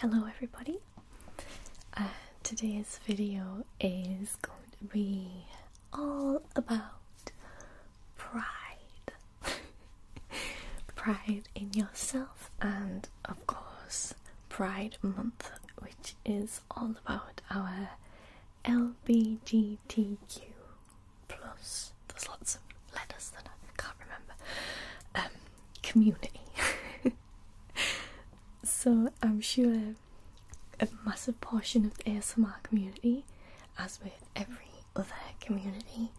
Hello, everybody. Uh, today's video is going to be all about pride. pride in yourself, and of course, Pride Month, which is all about our LBGTQ plus. There's lots of letters that I can't remember. Um, community. So I'm sure a massive portion of the ASMR community, as with every other community,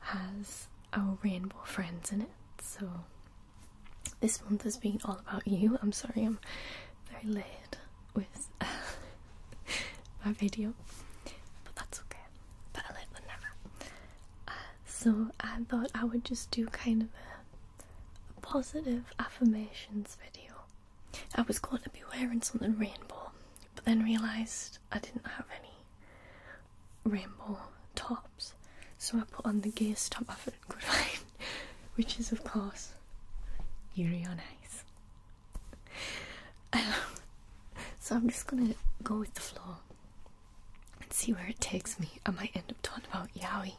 has our rainbow friends in it. So this month has been all about you. I'm sorry I'm very late with my video, but that's okay. Better late than never. Uh, so I thought I would just do kind of a, a positive affirmations video. I was going to be wearing something rainbow, but then realised I didn't have any rainbow tops, so I put on the gayest top I could find, which is, of course, Yuri on Ice. so I'm just gonna go with the flow and see where it takes me. I might end up talking about yaoi.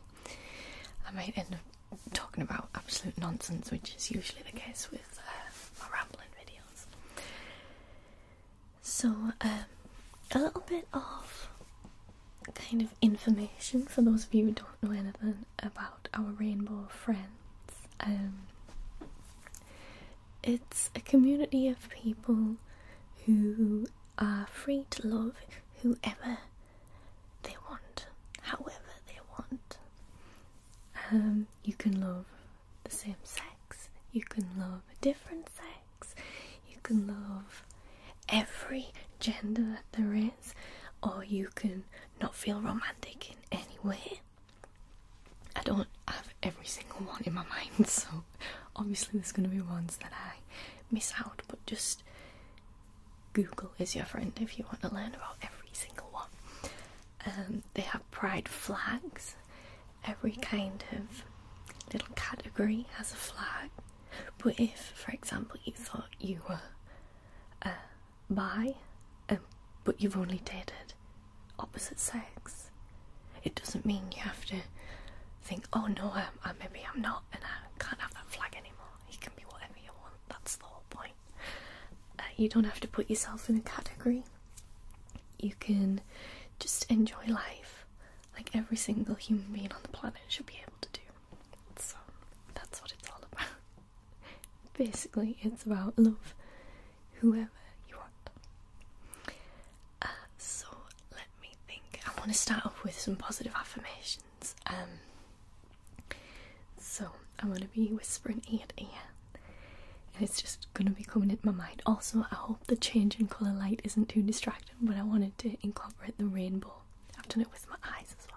I might end up talking about absolute nonsense, which is usually the case with uh, my rambling. So, um, a little bit of kind of information for those of you who don't know anything about our rainbow friends. Um, it's a community of people who are free to love whoever they want, however they want. Um, you can love the same sex, you can love a different sex, you can love every gender that there is, or you can not feel romantic in any way. I don't have every single one in my mind, so obviously there's going to be ones that I miss out, but just Google is your friend if you want to learn about every single one. Um, they have pride flags, every kind of little category has a flag. But if, for example, you thought you were uh, bi, um, but you've only dated opposite sex, it doesn't mean you have to think, oh no, maybe I'm not and I can't have that flag anymore. You can be whatever you want, that's the whole point. Uh, you don't have to put yourself in a category, you can just enjoy life like every single human being on the planet should be able to do. So that's what it's all about. Basically, it's about love whoever you want. Uh, so let me think. I want to start off with some positive affirmations. Um, so I'm going to be whispering ear to ear, it's just to be coming into my mind. Also, I hope the change in colour light isn't too distracting, but I wanted to incorporate the rainbow. I've done it with my eyes as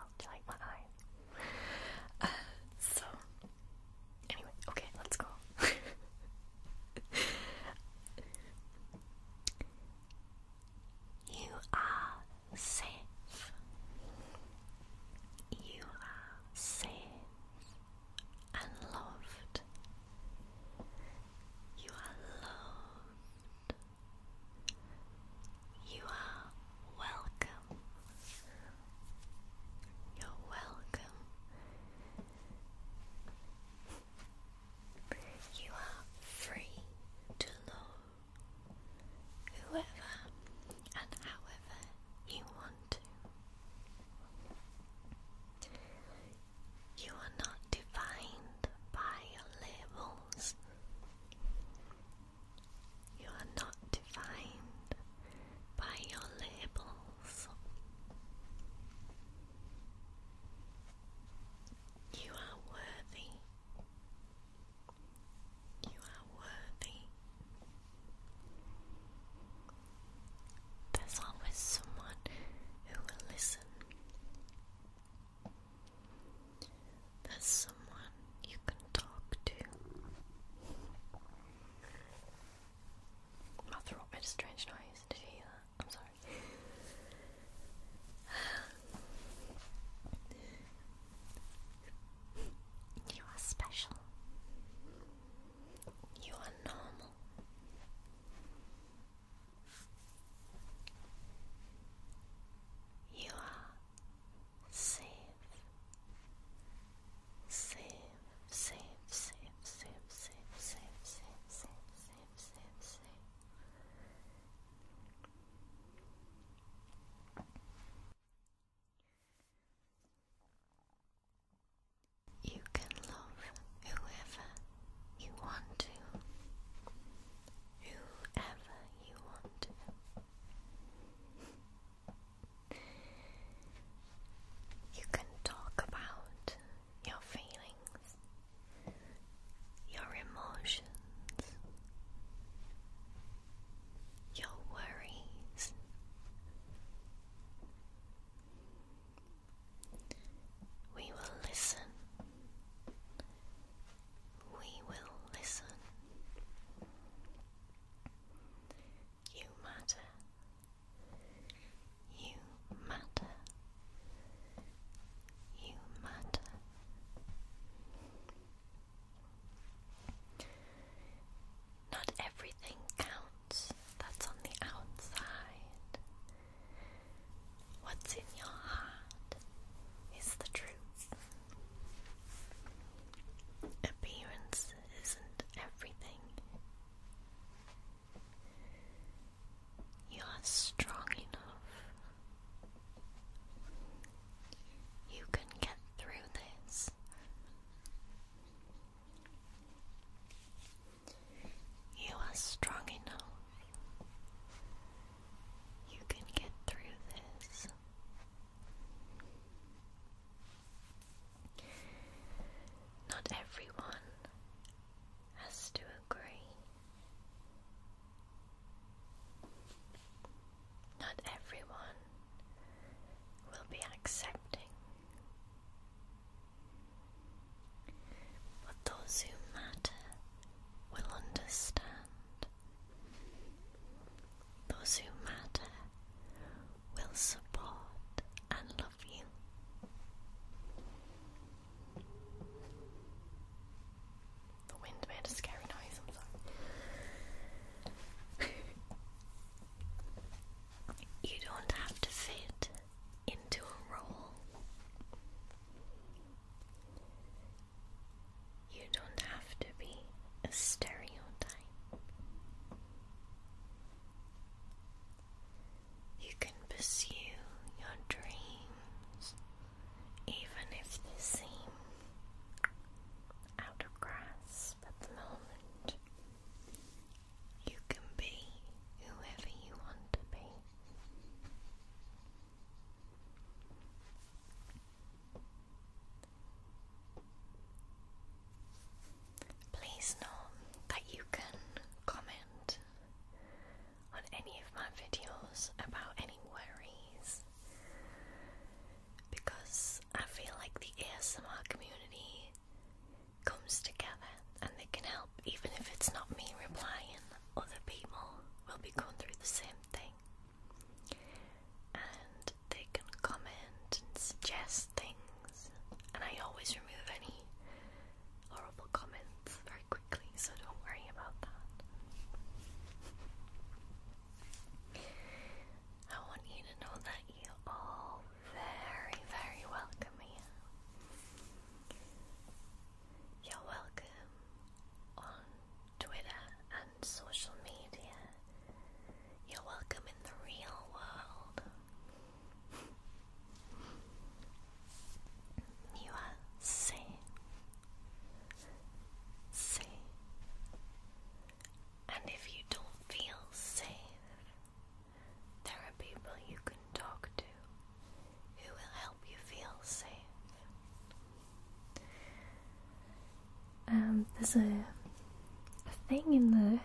there's a, a thing in the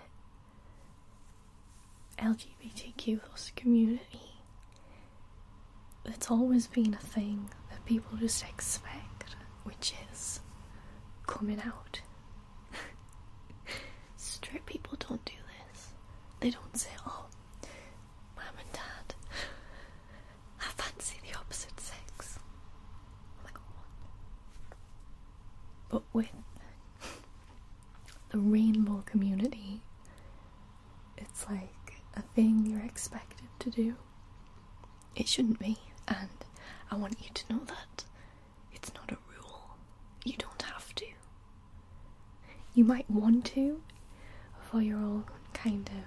LGBTQ community that's always been a thing that people just expect, which is coming out. Straight people don't do this. They don't say, oh, mum and dad, I fancy the opposite sex. Like, what? But with the rainbow community, it's like a thing you're expected to do. It shouldn't be, and I want you to know that it's not a rule. You don't have to. You might want to for your own kind of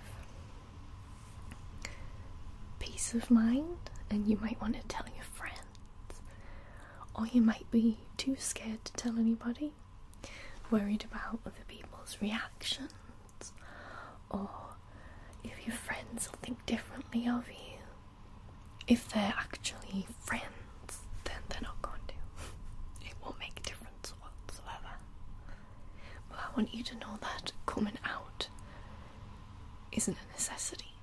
peace of mind, and you might want to tell your friends, or you might be too scared to tell anybody, worried about other people's reactions, or friends will think differently of you. If they're actually friends, then they're not going to. It won't make a difference whatsoever. But I want you to know that coming out isn't a necessity.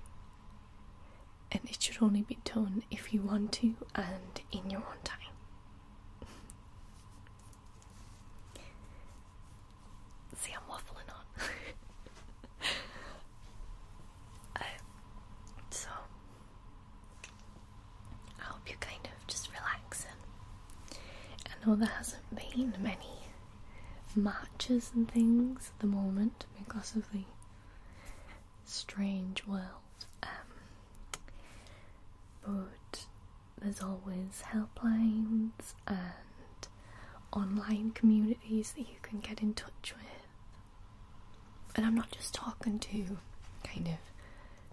And it should only be done if you want to and in your own time. See, I'm waffling on. Um, so, I hope you're kind of just relaxing. I know there hasn't been many matches and things at the moment because of the strange world. Um, but there's always helplines and online communities that you can get in touch with. And I'm not just talking to kind of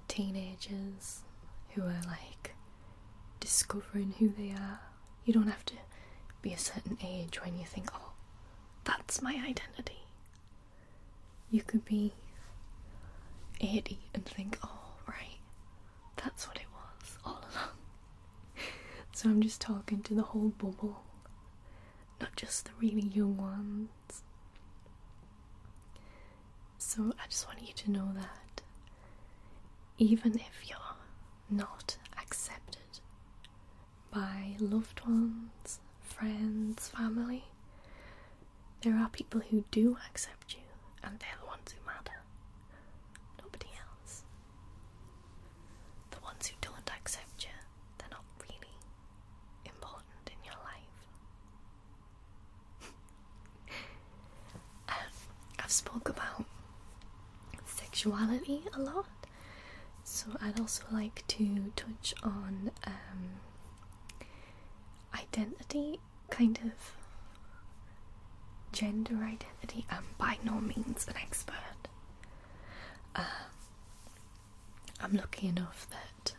teenagers who are like discovering who they are. You don't have to be a certain age when you think, oh, that's my identity. You could be 80 and think, oh, right, that's what it was all along. so I'm just talking to the whole bubble, not just the really young ones. So I just want you to know that even if you're not accepted by loved ones, friends, family, there are people who do accept you, and they're the ones who matter. Nobody else. The ones who don't accept you, they're not really important in your life. um, I've spoke about sexuality a lot, so I'd also like to touch on um, identity, kind of gender identity. I'm by no means an expert. Um, I'm lucky enough that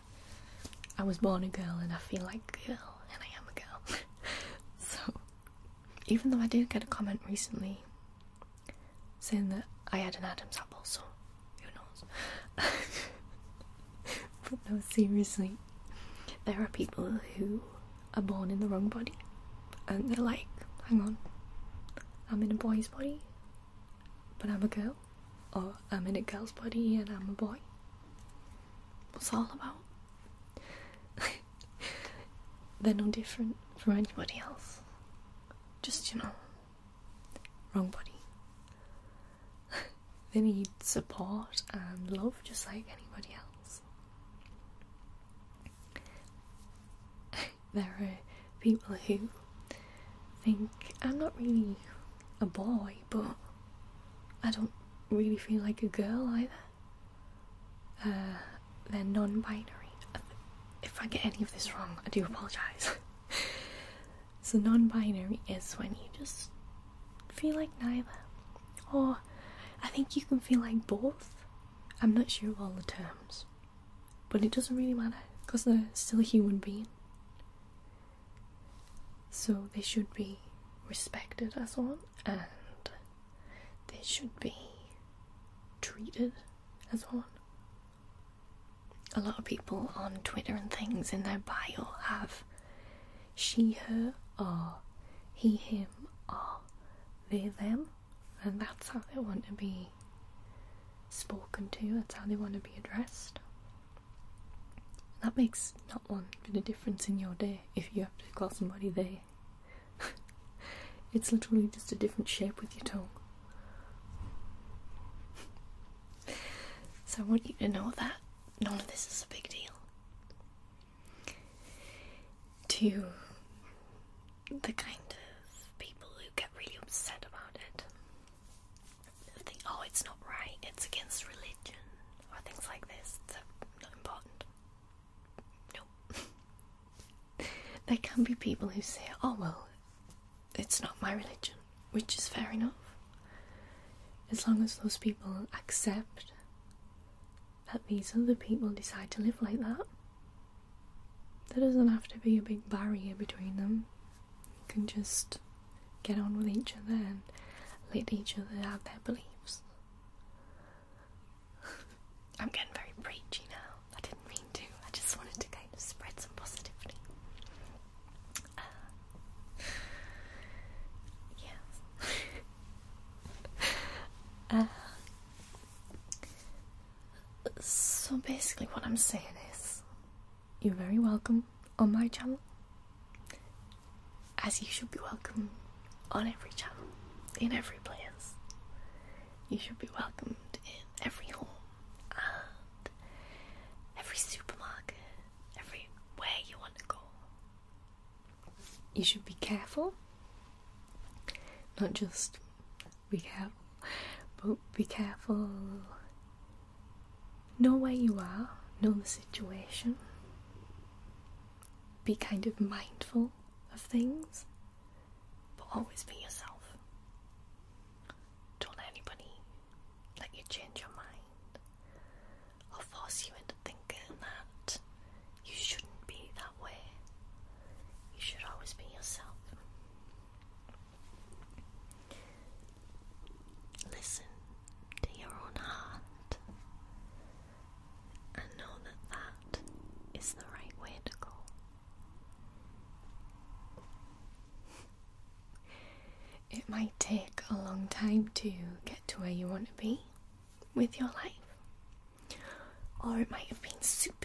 I was born a girl and I feel like a girl and I am a girl. so, even though I did get a comment recently saying that I had an Adam's apple, so who knows? but no, seriously, there are people who are born in the wrong body and they're like, hang on, I'm in a boy's body, but I'm a girl, or I'm in a girl's body and I'm a boy. What's all about? They're no different from anybody else. Just, you know, wrong body. they need support and love just like anybody else. there are people who think I'm not really a boy, but I don't really feel like a girl either. Uh, they're non binary. If I get any of this wrong, I do apologise. so, non binary is when you just feel like neither. Or I think you can feel like both. I'm not sure of all the terms. But it doesn't really matter because they're still a human being. So they should be respected as one and they should be treated as one. A lot of people on Twitter and things in their bio have she, her, or he, him, or they, them, and that's how they want to be spoken to, that's how they want to be addressed. That makes not one bit of difference in your day if you have to call somebody they. it's literally just a different shape with your tongue. So I want you to know that none of this is a big deal. To the kind of people who get really upset about it, think, oh, it's not right, it's against religion, or things like this, they're not important. No. there can be people who say, oh, well, it's not my religion, which is fair enough. As long as those people accept that these other people decide to live like that, there doesn't have to be a big barrier between them. You can just get on with each other and let each other have their beliefs. I'm getting very preachy now. I didn't mean to. I just wanted to kind of spread some positivity. Uh, yes. uh, so basically, I'm saying is, you're very welcome on my channel, as you should be welcome on every channel, in every place. You should be welcomed in every home and every supermarket, everywhere you want to go. You should be careful, not just be careful, but be careful. Know where you are, know the situation, be kind of mindful of things, but always be yourself. Don't let anybody let you change your mind or force you into thinking that you shouldn't be that way. You should always be yourself. Listen to your own heart and know that that is the right way to go. It might take a long time to get to where you want to be with your life, or it might have been super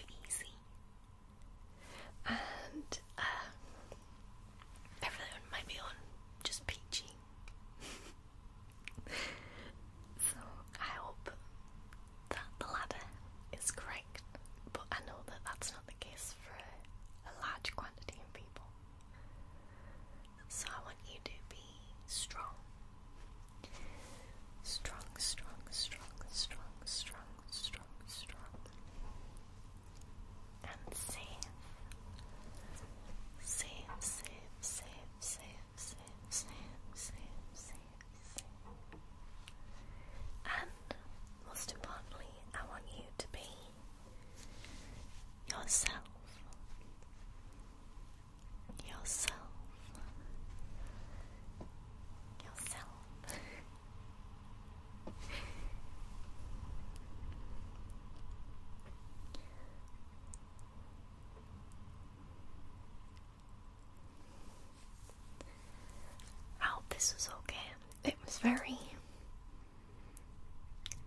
this was okay. It was very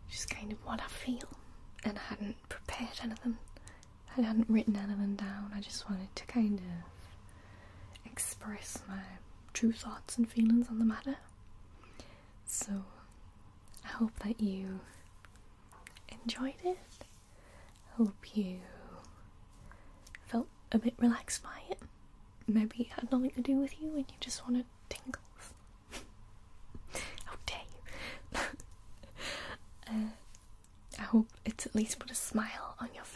just kind of what I feel, and I hadn't prepared anything, I hadn't written anything down. I just wanted to kind of express my true thoughts and feelings on the matter. So I hope that you enjoyed it. I hope you felt a bit relaxed by it. Maybe it had nothing to do with you and you just want to tingle. I hope it's at least put a smile on your face.